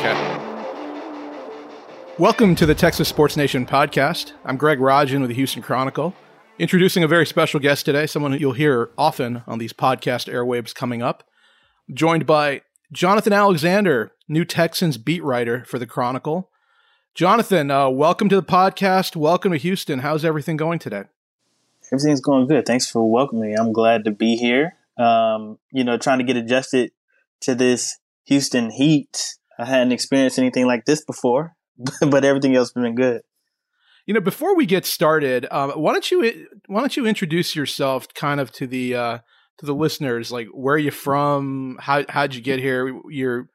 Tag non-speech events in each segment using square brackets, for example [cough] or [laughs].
Okay. Welcome to the Texas Sports Nation podcast. I'm Greg Rajan with the Houston Chronicle, introducing a very special guest today, someone you'll hear often on these podcast airwaves coming up. joined by Jonathan Alexander, new Texans beat writer for the Chronicle. Jonathan, uh, welcome to the podcast. Welcome to Houston. How's everything going today? Everything's going good. Thanks for welcoming me. I'm glad to be here. Um, you know, trying to get adjusted to this Houston heat. I hadn't experienced anything like this before, [laughs] but everything else has been good. You know, before we get started, um, why don't you why don't you introduce yourself, kind of to the uh, to the listeners? Like, where are you from? How how'd you get here? You're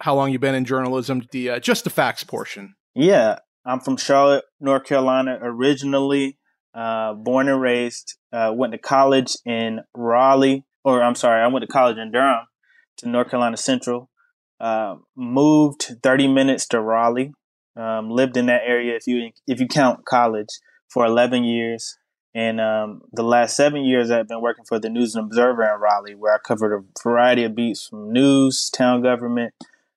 how long you been in journalism? The uh, just the facts portion. Yeah, I'm from Charlotte, North Carolina, originally. Uh, born and raised. Uh, went to college in Raleigh, or I'm sorry, I went to college in Durham, to North Carolina Central. Uh, moved 30 minutes to Raleigh. Um, lived in that area if you if you count college for 11 years. And um, the last seven years, I've been working for the News and Observer in Raleigh, where I covered a variety of beats from news, town government,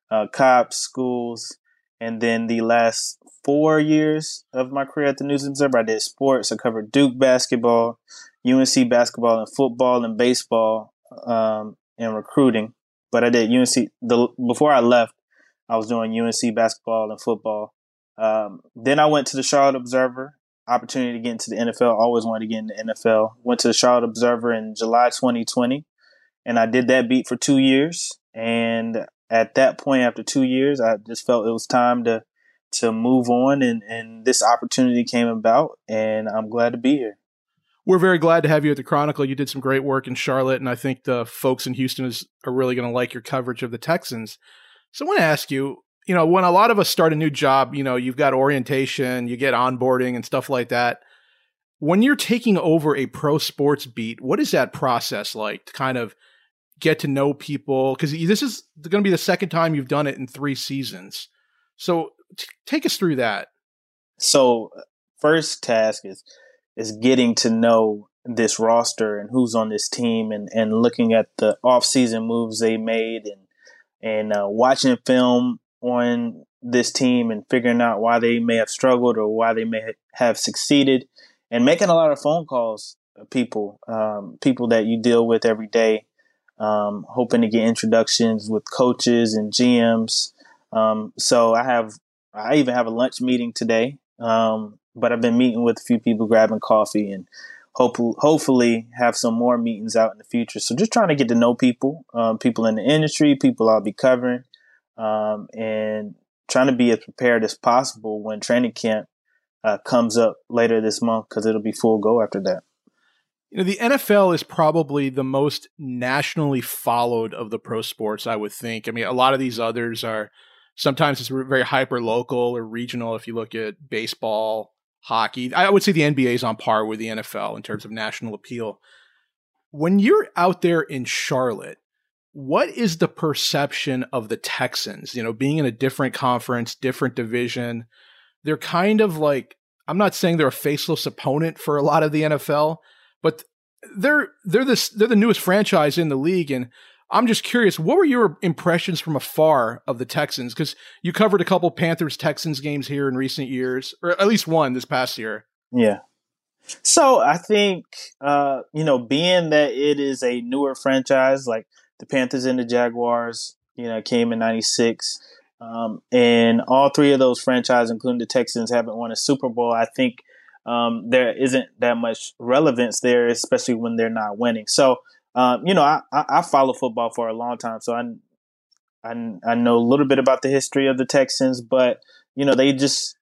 uh, cops, schools, and then the last four years of my career at the News and Observer, I did sports. I covered Duke basketball, UNC basketball, and football and baseball, um, and recruiting. But I did UNC the before I left. I was doing UNC basketball and football. Um, then I went to the Charlotte Observer. Opportunity to get into the NFL. Always wanted to get into the NFL. Went to the Charlotte Observer in July 2020, and I did that beat for two years. And at that point, after two years, I just felt it was time to to move on, and and this opportunity came about, and I'm glad to be here. We're very glad to have you at the Chronicle. You did some great work in Charlotte, and I think the folks in Houston is, are really going to like your coverage of the Texans. So I want to ask you, you know, when a lot of us start a new job, you know, you've got orientation, you get onboarding and stuff like that. When you're taking over a pro sports beat, what is that process like to kind of get to know people? Because this is going to be the second time you've done it in three seasons. So t- take us through that. So, uh, first task is is getting to know this roster and who's on this team and, and looking at the offseason moves they made and and uh, watching film on this team and figuring out why they may have struggled or why they may have succeeded and making a lot of phone calls people um, people that you deal with every day um, hoping to get introductions with coaches and gms um, so i have i even have a lunch meeting today um, but I've been meeting with a few people, grabbing coffee, and hope hopefully have some more meetings out in the future. So just trying to get to know people, um, people in the industry, people I'll be covering, um, and trying to be as prepared as possible when training camp uh, comes up later this month because it'll be full go after that. You know, the NFL is probably the most nationally followed of the pro sports, I would think. I mean, a lot of these others are sometimes it's very hyper local or regional. If you look at baseball, hockey. I would say the NBA is on par with the NFL in terms of national appeal. When you're out there in Charlotte, what is the perception of the Texans? You know, being in a different conference, different division, they're kind of like I'm not saying they're a faceless opponent for a lot of the NFL, but they're they're this they're the newest franchise in the league and I'm just curious, what were your impressions from afar of the Texans? Because you covered a couple Panthers Texans games here in recent years, or at least one this past year. Yeah. So I think, uh, you know, being that it is a newer franchise, like the Panthers and the Jaguars, you know, came in 96. Um, and all three of those franchises, including the Texans, haven't won a Super Bowl. I think um, there isn't that much relevance there, especially when they're not winning. So um, you know, I, I, I follow football for a long time, so I, I I know a little bit about the history of the Texans, but you know, they just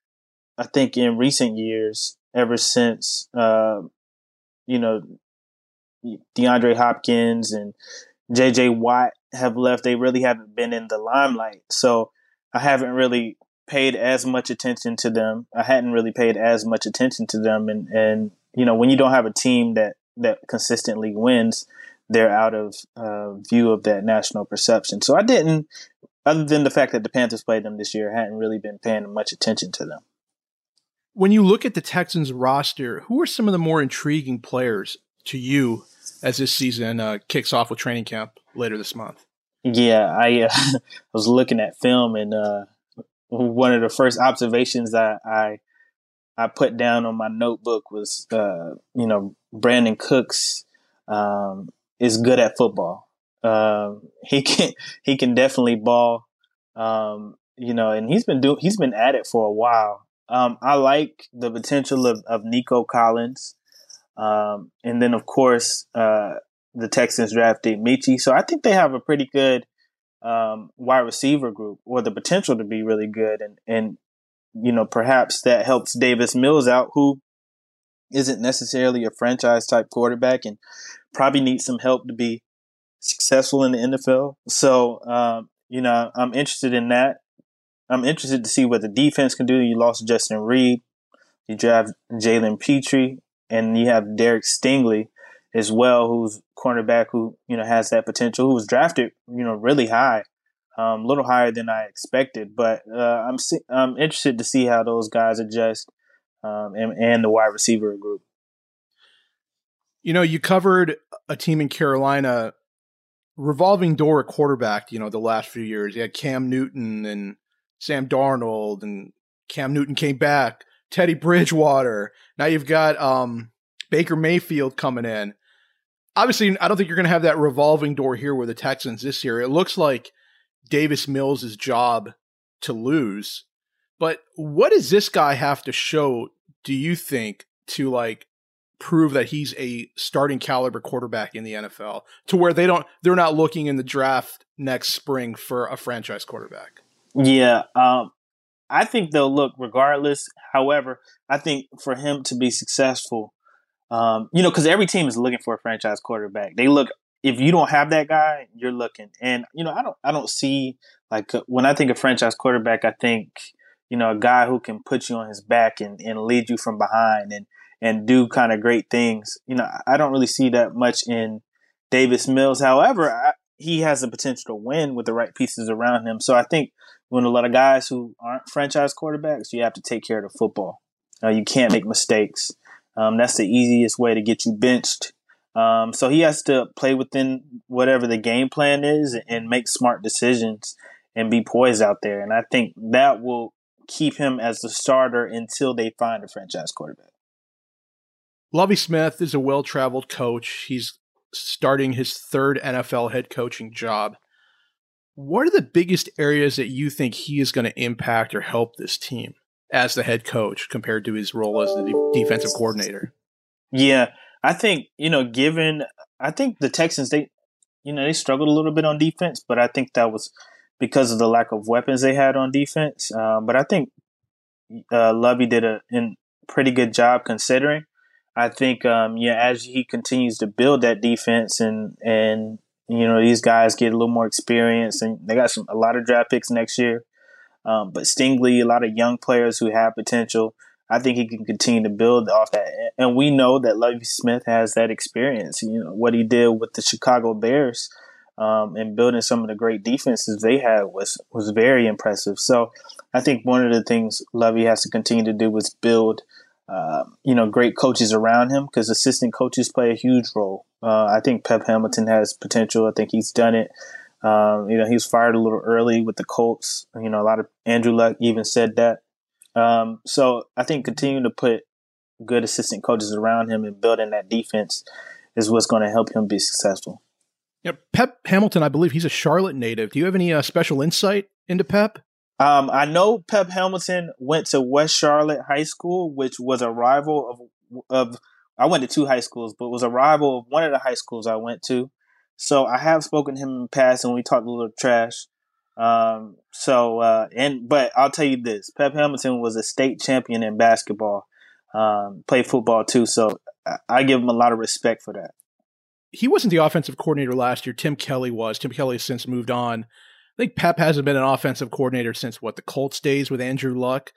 I think in recent years, ever since uh, you know DeAndre Hopkins and J.J. Watt have left, they really haven't been in the limelight. So I haven't really paid as much attention to them. I hadn't really paid as much attention to them, and and you know, when you don't have a team that that consistently wins, they're out of uh, view of that national perception. So I didn't, other than the fact that the Panthers played them this year, I hadn't really been paying much attention to them. When you look at the Texans roster, who are some of the more intriguing players to you as this season uh, kicks off with training camp later this month? Yeah, I, uh, [laughs] was looking at film, and uh, one of the first observations that I I put down on my notebook was, uh, you know, Brandin Cooks um, is good at football. Um, he can [laughs] he can definitely ball, um, you know, and he's been doing he's been at it for a while. Um, I like the potential of, of Nico Collins, um, and then of course uh, the Texans drafted Metchie. So I think they have a pretty good um, wide receiver group, or the potential to be really good, and and you know perhaps that helps Davis Mills out, who isn't necessarily a franchise type quarterback and probably needs some help to be successful in the NFL. So, um, you know, I'm interested in that. I'm interested to see what the defense can do. You lost Justin Reid, you draft Jalen Pitre, and you have Derek Stingley as well, who's cornerback who you know has that potential. Who was drafted, you know, really high, um, a little higher than I expected. But uh, I'm I'm interested to see how those guys adjust, um, and, and the wide receiver group. You know, you covered a team in Carolina revolving door at quarterback, you know, the last few years. You had Cam Newton and Sam Darnold and Cam Newton came back, Teddy Bridgewater. Now you've got um, Baker Mayfield coming in. Obviously, I don't think you're going to have that revolving door here with the Texans this year. It looks like Davis Mills' job to lose. But what does this guy have to show, do you think, to like prove that he's a starting caliber quarterback in the NFL to where they don't they're not looking in the draft next spring for a franchise quarterback. Yeah, um, I think they'll look regardless. However, I think for him to be successful, um, you know, because every team is looking for a franchise quarterback. They look if you don't have that guy, you're looking. And you know, I don't I don't see like uh, when I think of franchise quarterback, I think you know a guy who can put you on his back and, and lead you from behind and and do kind of great things. You know, I don't really see that much in Davis Mills. However, I, he has the potential to win with the right pieces around him. So I think when a lot of guys who aren't franchise quarterbacks, you have to take care of the football. Uh, you can't make mistakes. Um, that's the easiest way to get you benched. Um, so he has to play within whatever the game plan is and make smart decisions and be poised out there. And I think that will keep him as the starter until they find a franchise quarterback. Lovie Smith is a well traveled coach. He's starting his third NFL head coaching job. What are the biggest areas that you think he is going to impact or help this team as the head coach compared to his role as the de- defensive coordinator? Yeah, I think, you know, given, I think the Texans, they, you know, they struggled a little bit on defense, but I think that was because of the lack of weapons they had on defense. Um, but I think uh, Lovie did a in pretty good job considering. I think, um, yeah, as he continues to build that defense and and you know these guys get a little more experience and they got some a lot of draft picks next year, um, but Stingley, a lot of young players who have potential. I think he can continue to build off that, and we know that Lovie Smith has that experience. You know what he did with the Chicago Bears. Um, and building some of the great defenses they had was was very impressive. So I think one of the things Lovie has to continue to do is build uh, you know, great coaches around him because assistant coaches play a huge role. Uh, I think Pep Hamilton has potential. I think he's done it. Um, you know, he was fired a little early with the Colts. You know, a lot of Andrew Luck even said that. Um, so I think continuing to put good assistant coaches around him and building that defense is what's going to help him be successful. Yeah, Pep Hamilton, I believe he's a Charlotte native. Do you have any uh, special insight into Pep? Um, I know Pep Hamilton went to West Charlotte High School, which was a rival of of. I went to two high schools, but was a rival of one of the high schools I went to. So I have spoken to him in the past, and we talked a little trash. Um, so uh, and but I'll tell you this: Pep Hamilton was a state champion in basketball. Um, played football too, so I, I give him a lot of respect for that. He wasn't the offensive coordinator last year. Tim Kelly was. Tim Kelly has since moved on. I think Pep hasn't been an offensive coordinator since what the Colts days with Andrew Luck.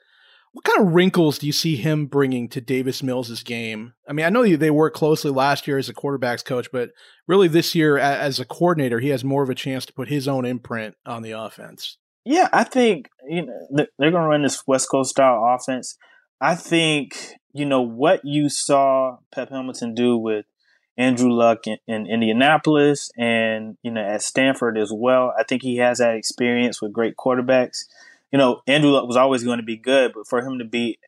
What kind of wrinkles do you see him bringing to Davis Mills' game? I mean, I know they worked closely last year as a quarterbacks coach, but really this year as a coordinator, he has more of a chance to put his own imprint on the offense. Yeah, I think you know they're going to run this West Coast style offense. I think you know what you saw Pep Hamilton do with Andrew Luck in, in, Indianapolis and you know at Stanford as well. I think he has that experience with great quarterbacks. You know, Andrew Luck was always going to be good, but for him to be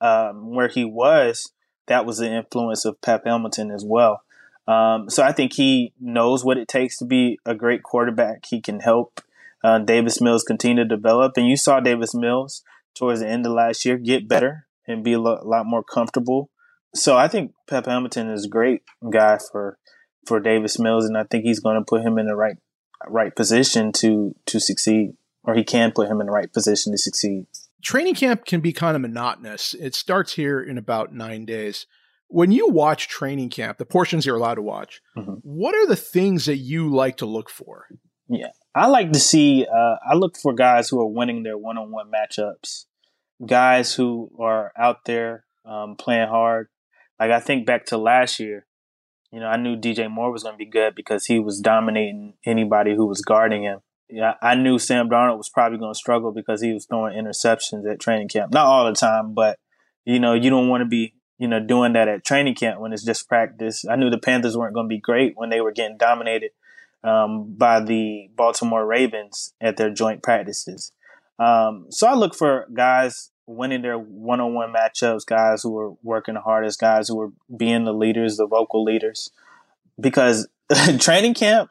um, where he was, that was the influence of Pep Hamilton as well. Um, so I think he knows what it takes to be a great quarterback. He can help uh, Davis Mills continue to develop, and you saw Davis Mills towards the end of last year get better and be a lot, lot more comfortable so I think Pep Hamilton is a great guy for for Davis Mills, and I think he's going to put him in the right right position to to succeed, or he can put him in the right position to succeed. Training camp can be kind of monotonous. It starts here in about nine days. When you watch training camp, the portions you're allowed to watch, mm-hmm. what are the things that you like to look for? Yeah, I like to see. Uh, I look for guys who are winning their one-on-one matchups, guys who are out there um, playing hard, like I think back to last year, you know, I knew DJ Moore was going to be good because he was dominating anybody who was guarding him. Yeah, I knew Sam Darnold was probably going to struggle because he was throwing interceptions at training camp. Not all the time, but you know, you don't want to be, you know, doing that at training camp when it's just practice. I knew the Panthers weren't going to be great when they were getting dominated um, by the Baltimore Ravens at their joint practices. Um, so I look for guys winning their one-on-one matchups, guys who are working the hardest, guys who are being the leaders, the vocal leaders. Because [laughs] training camp,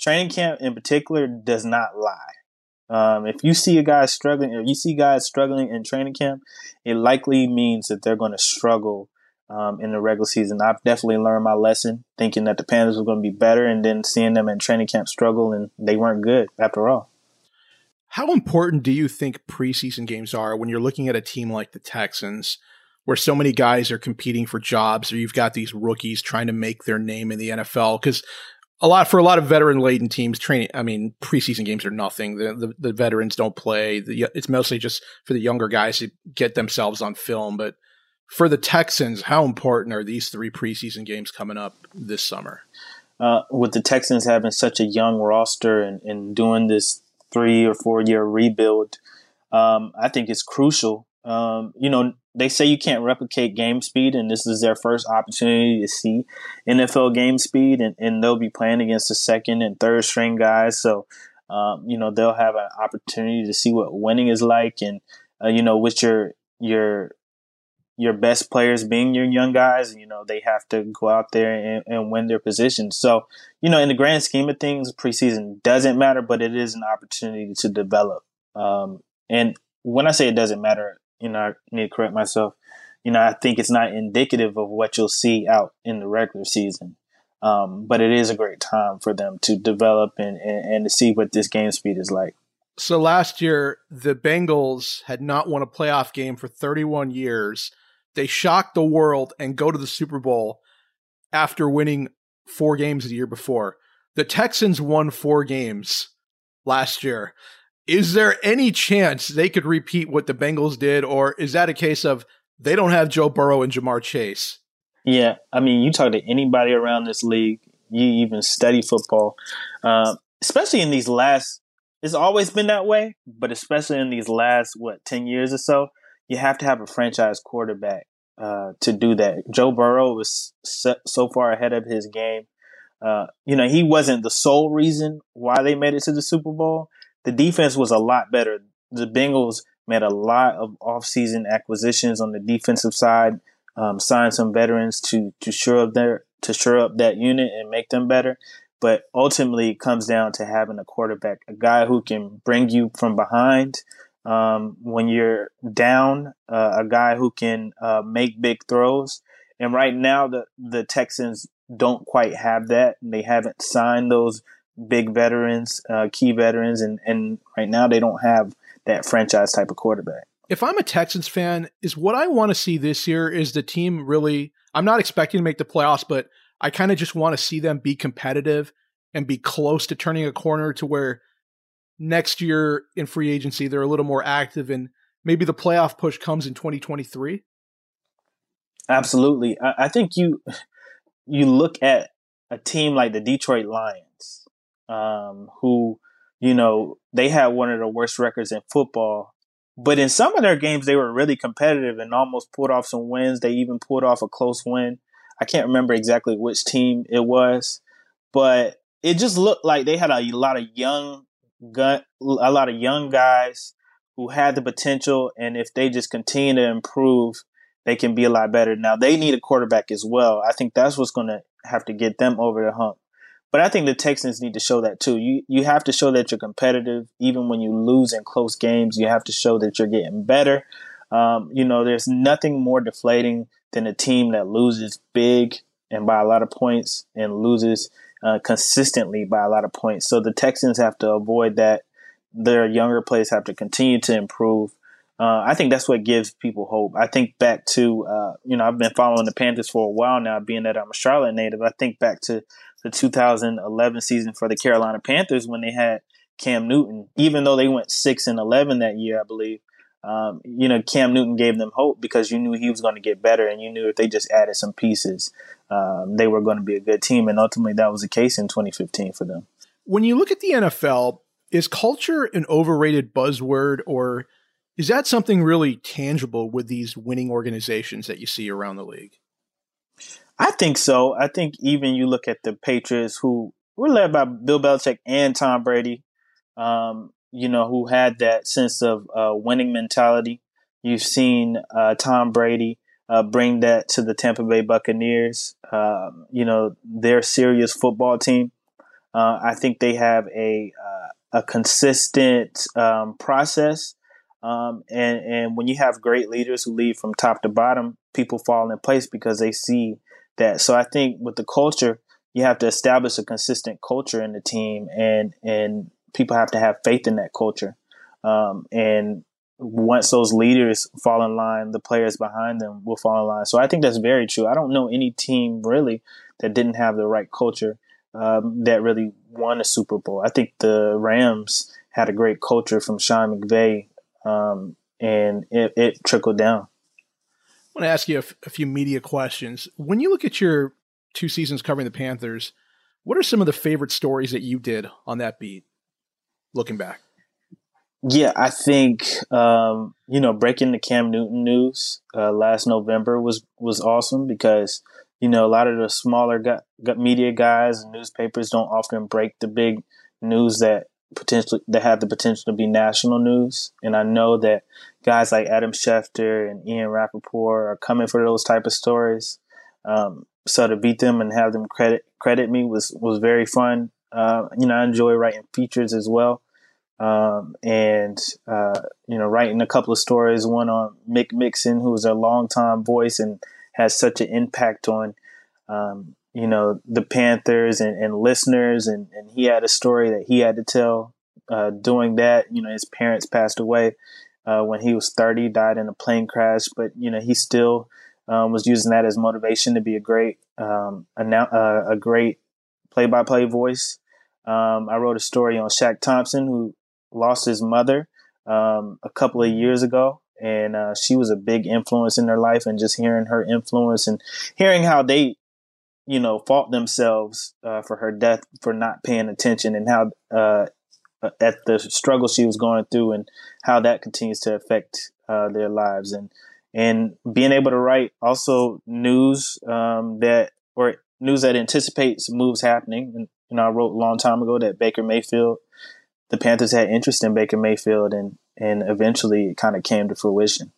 training camp in particular, does not lie. Um, if you see a guy struggling, if you see guys struggling in training camp, it likely means that they're going to struggle um, in the regular season. I've definitely learned my lesson, thinking that the Panthers were going to be better, and then seeing them in training camp struggle, and they weren't good after all. How important do you think preseason games are when you're looking at a team like the Texans, where so many guys are competing for jobs, or you've got these rookies trying to make their name in the NFL? Because a lot for a lot of veteran laden teams, training. I mean, preseason games are nothing. The the, the veterans don't play. The, it's mostly just for the younger guys to get themselves on film. But for the Texans, how important are these three preseason games coming up this summer? Uh, with the Texans having such a young roster and, and doing this three or four year rebuild, um, I think it's crucial. Um, you know, they say you can't replicate game speed, and this is their first opportunity to see NFL game speed, and, and they'll be playing against the second and third string guys. So, um, you know, they'll have an opportunity to see what winning is like, and uh, you know, with your your your best players being your young guys, you know, they have to go out there and, and, win their positions. So, you know, in the grand scheme of things, preseason doesn't matter, but it is an opportunity to develop. Um, and when I say it doesn't matter, you know, I need to correct myself. You know, I think it's not indicative of what you'll see out in the regular season. Um, but it is a great time for them to develop and, and, and to see what this game speed is like. So last year, the Bengals had not won a playoff game for 31 years they shock the world and go to the Super Bowl after winning four games the year before. The Texans won four games last year. Is there any chance they could repeat what the Bengals did, or is that a case of they don't have Joe Burrow and Ja'Marr Chase? Yeah, I mean, you talk to anybody around this league, you even study football, uh, especially in these last. It's always been that way, but especially in these last what ten years or so, you have to have a franchise quarterback uh, to do that. Joe Burrow was so far ahead of his game. Uh, you know, he wasn't the sole reason why they made it to the Super Bowl. The defense was a lot better. The Bengals made a lot of offseason acquisitions on the defensive side, um, signed some veterans to to shore up their to shore up that unit and make them better. But ultimately, it comes down to having a quarterback, a guy who can bring you from behind, um, when you're down, uh, a guy who can uh, make big throws. And right now, the the Texans don't quite have that. They haven't signed those big veterans, uh, key veterans, and and right now they don't have that franchise type of quarterback. If I'm a Texans fan, is what I want to see this year is the team really. I'm not expecting to make the playoffs, but I kind of just want to see them be competitive and be close to turning a corner to where next year in free agency they're a little more active and maybe the playoff push comes in 2023 absolutely. I, I, think you you look at a team like the detroit lions um, who you know they had one of the worst records in football but in some of their games they were really competitive and almost pulled off some wins. They even pulled off a close win. I can't remember exactly which team it was, but it just looked like they had a lot of young gun, a lot of young guys who had the potential, and if they just continue to improve, they can be a lot better. Now they need a quarterback as well. I think that's what's going to have to get them over the hump. But I think the Texans need to show that too. You you have to show that you're competitive, even when you lose in close games. You have to show that you're getting better. Um, you know, there's nothing more deflating than a team that loses big and by a lot of points and loses uh, consistently by a lot of points. So the Texans have to avoid that. Their younger players have to continue to improve. Uh, I think that's what gives people hope. I think back to, uh, you know, I've been following the Panthers for a while now, being that I'm a Charlotte native. I think back to the 2011 season for the Carolina Panthers when they had Cam Newton, even though they went 6 and 11 that year, I believe. Um, you know, Cam Newton gave them hope because you knew he was going to get better, and you knew if they just added some pieces, um, they were going to be a good team. And ultimately, that was the case in 2015 for them. When you look at the NFL, is culture an overrated buzzword, or is that something really tangible with these winning organizations that you see around the league? I think so. I think even you look at the Patriots, who were led by Bill Belichick and Tom Brady, um, you know, who had that sense of uh, winning mentality. You've seen uh, Tom Brady uh, bring that to the Tampa Bay Buccaneers. Um, you know, their serious football team. Uh, I think they have a uh, a consistent um, process. Um, and and when you have great leaders who lead from top to bottom, people fall in place because they see that. So I think with the culture, you have to establish a consistent culture in the team, and and people have to have faith in that culture. Um, and once those leaders fall in line, the players behind them will fall in line. So I think that's very true. I don't know any team really that didn't have the right culture um, that really won a Super Bowl. I think the Rams had a great culture from Sean McVay, um, and it, it trickled down. I want to ask you a, f- a few media questions. When you look at your two seasons covering the Panthers, what are some of the favorite stories that you did on that beat? Looking back, yeah, I think um, you know breaking the Cam Newton news uh, last November was was awesome because you know a lot of the smaller media guys and newspapers don't often break the big news that potentially that have the potential to be national news, and I know that guys like Adam Schefter and Ian Rapoport are coming for those type of stories. Um, so to beat them and have them credit credit me was was very fun. Uh, you know, I enjoy writing features as well, um, and uh, you know, writing a couple of stories. One on Mick Mixon, who was a longtime voice and has such an impact on um, you know the Panthers and, and listeners, and, and, he had a story that he had to tell. Uh, doing that, you know, his parents passed away, uh, when he was 30, died in a plane crash. But you know, he still um, was using that as motivation to be a great um, a, uh, a great play-by-play voice. Um, I wrote a story on Shaq Thompson, who lost his mother um, a couple of years ago, and uh, she was a big influence in their life. And just hearing her influence and hearing how they, you know, fought themselves uh, for her death for not paying attention, and how uh, at the struggle she was going through and how that continues to affect uh, their lives and and being able to write also news um, that or news that anticipates moves happening and you know I wrote a long time ago that Baker Mayfield the Panthers had interest in Baker Mayfield and and eventually it kind of came to fruition.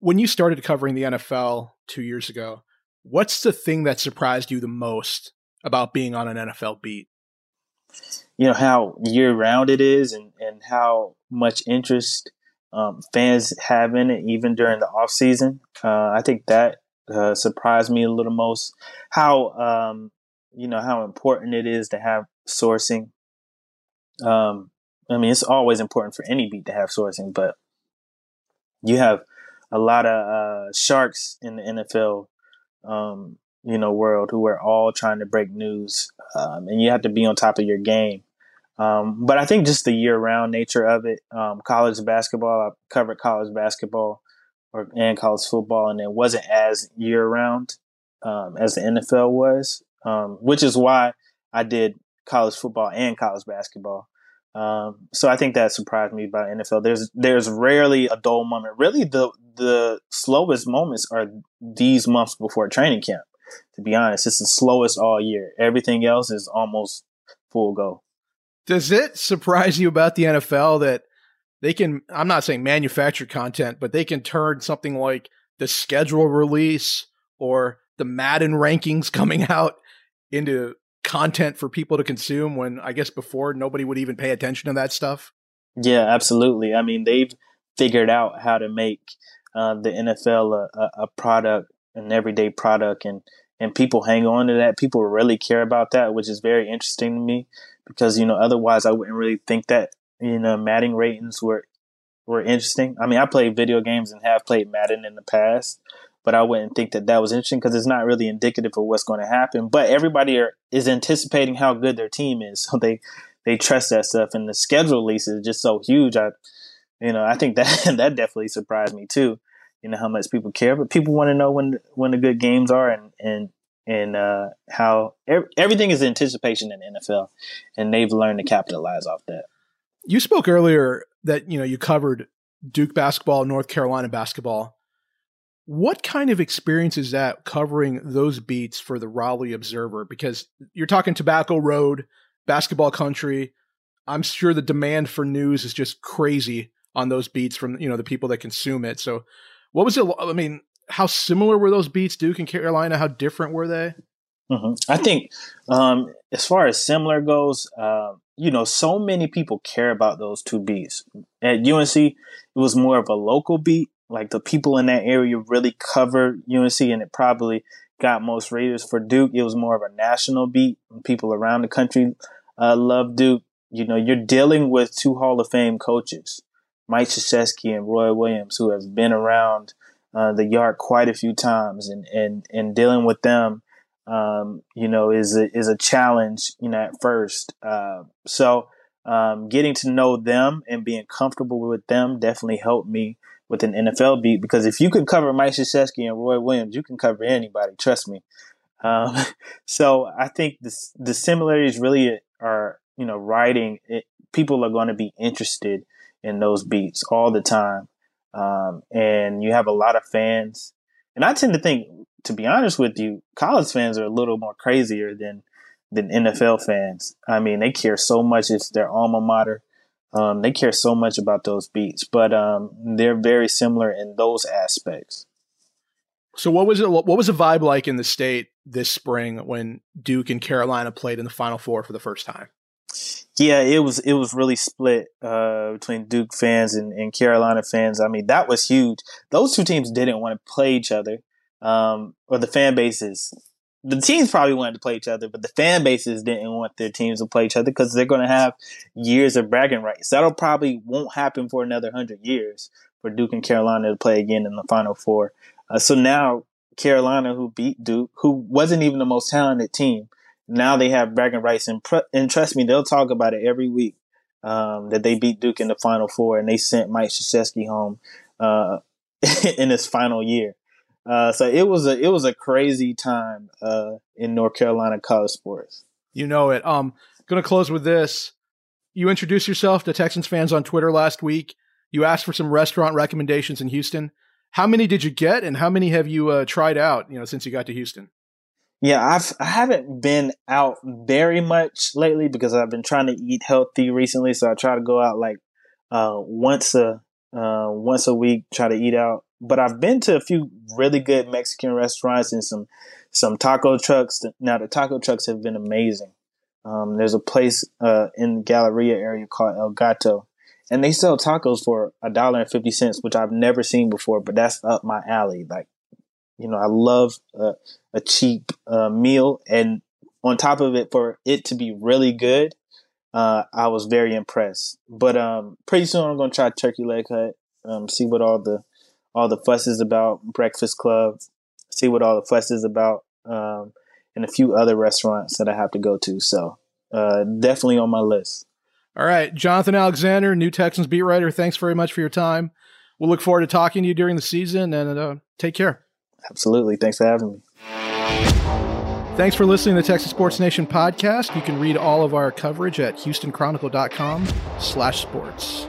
When you started covering the NFL 2 years ago, what's the thing that surprised you the most about being on an NFL beat? you know how year round it is and, and how much interest um, fans have in it even during the off season. Uh, I think that uh, surprised me a little most. How um, you know how important it is to have sourcing. Um, I mean, it's always important for any beat to have sourcing, but you have a lot of uh, sharks in the NFL um, you know world who are all trying to break news, um, and you have to be on top of your game. Um, but I think just the year-round nature of it, um, college basketball. I covered college basketball or and college football, and it wasn't as year-round um, as the NFL was, um, which is why I did college football and college basketball. Um, so I think that surprised me about NFL. There's there's rarely a dull moment. Really, the the slowest moments are these months before training camp. To be honest, it's the slowest all year. Everything else is almost full go. Does it surprise you about the NFL that they can? I'm not saying manufacture content, but they can turn something like the schedule release or the Madden rankings [laughs] coming out into content for people to consume when I guess before nobody would even pay attention to that stuff? Yeah, absolutely. I mean, they've figured out how to make uh, the NFL a, a, product, an everyday product, and and people hang on to that. People really care about that, which is very interesting to me because you know otherwise I wouldn't really think that you know Madden ratings were were interesting. I mean, I played video games and have played Madden in the past, but I wouldn't think that that was interesting because it's not really indicative of what's going to happen. But everybody are, is anticipating how good their team is, [laughs] so they they trust that stuff. And the schedule release is just so huge. I, you know, I think [laughs] that that definitely surprised me too. You know how much people care, but people want to know when when the good games are and and and uh, how er- everything is anticipation in NFL, and they've learned to capitalize off that. You spoke earlier that you know you covered Duke basketball, North Carolina basketball. What kind of experience is that covering those beats for the Raleigh Observer? Because you're talking Tobacco Road, basketball country. I'm sure the demand for news is just crazy on those beats from you know the people that consume it. So, what was it? I mean, how similar were those beats, Duke and Carolina? How different were they? Mm-hmm. I think, um, as far as similar goes, uh, you know, so many people care about those two beats. At UNC, it was more of a local beat. Like the people in that area really covered UNC, and it probably got most readers. For Duke, it was more of a national beat. People around the country uh, love Duke. You know, you're dealing with two Hall of Fame coaches, Mike Krzyzewski and Roy Williams, who have been around uh, the yard quite a few times, and and and dealing with them, um, you know, is a, is a challenge. You know, at first. Uh, so um, getting to know them and being comfortable with them definitely helped me with an NFL beat because if you can cover Mike Krzyzewski and Roy Williams, you can cover anybody. Trust me. Um, [laughs] so I think the the similarities really are you know writing. It, people are going to be interested in those beats all the time. Um, and you have a lot of fans. And I tend to think, to be honest with you, college fans are a little more crazier than than NFL fans. I mean, they care so much. It's their alma mater. Um, they care so much about those beats, but um, they're very similar in those aspects. So, what was it? What was the vibe like in the state this spring when Duke and Carolina played in the Final Four for the first time? Yeah, it was it was really split uh, between Duke fans and, and, Carolina fans. I mean, that was huge. Those two teams didn't want to play each other, um, or the fan bases. The teams probably wanted to play each other, but the fan bases didn't want their teams to play each other because they're going to have years of bragging rights. That'll probably won't happen for another hundred years for Duke and Carolina to play again in the Final Four. Uh, so now Carolina, who beat Duke, who wasn't even the most talented team, now they have bragging rights, and, pr- and trust me, they'll talk about it every week um, that they beat Duke in the Final Four, and they sent Mike Krzyzewski home uh, [laughs] in his final year. Uh, so it was a it was a crazy time uh, in North Carolina college sports. You know it. Um, going to close with this. You introduced yourself to Texans fans on Twitter last week. You asked for some restaurant recommendations in Houston. How many did you get, and how many have you uh, tried out? You know, since you got to Houston. Yeah, I've I haven't been out very much lately because I've been trying to eat healthy recently. So I try to go out like uh, once a uh, once a week, try to eat out. But I've been to a few really good Mexican restaurants and some some taco trucks. Now the taco trucks have been amazing. Um, there's a place uh, in the Galleria area called El Gato, and they sell tacos for a dollar and fifty cents, which I've never seen before. But that's up my alley. Like you know, I love a, a cheap uh, meal, and on top of it, for it to be really good, uh, I was very impressed. But um, pretty soon, I'm gonna try turkey leg hut. Um, see what all the all the fuss is about. Breakfast Club. See what all the fuss is about. Um, and a few other restaurants that I have to go to. So uh, definitely on my list. All right, Jonathan Alexander, New Texans beat writer. Thanks very much for your time. We'll look forward to talking to you during the season, and uh, take care. Absolutely. Thanks for having me. Thanks for listening to the Texas Sports Nation podcast. You can read all of our coverage at houstonchronicle.com slash sports.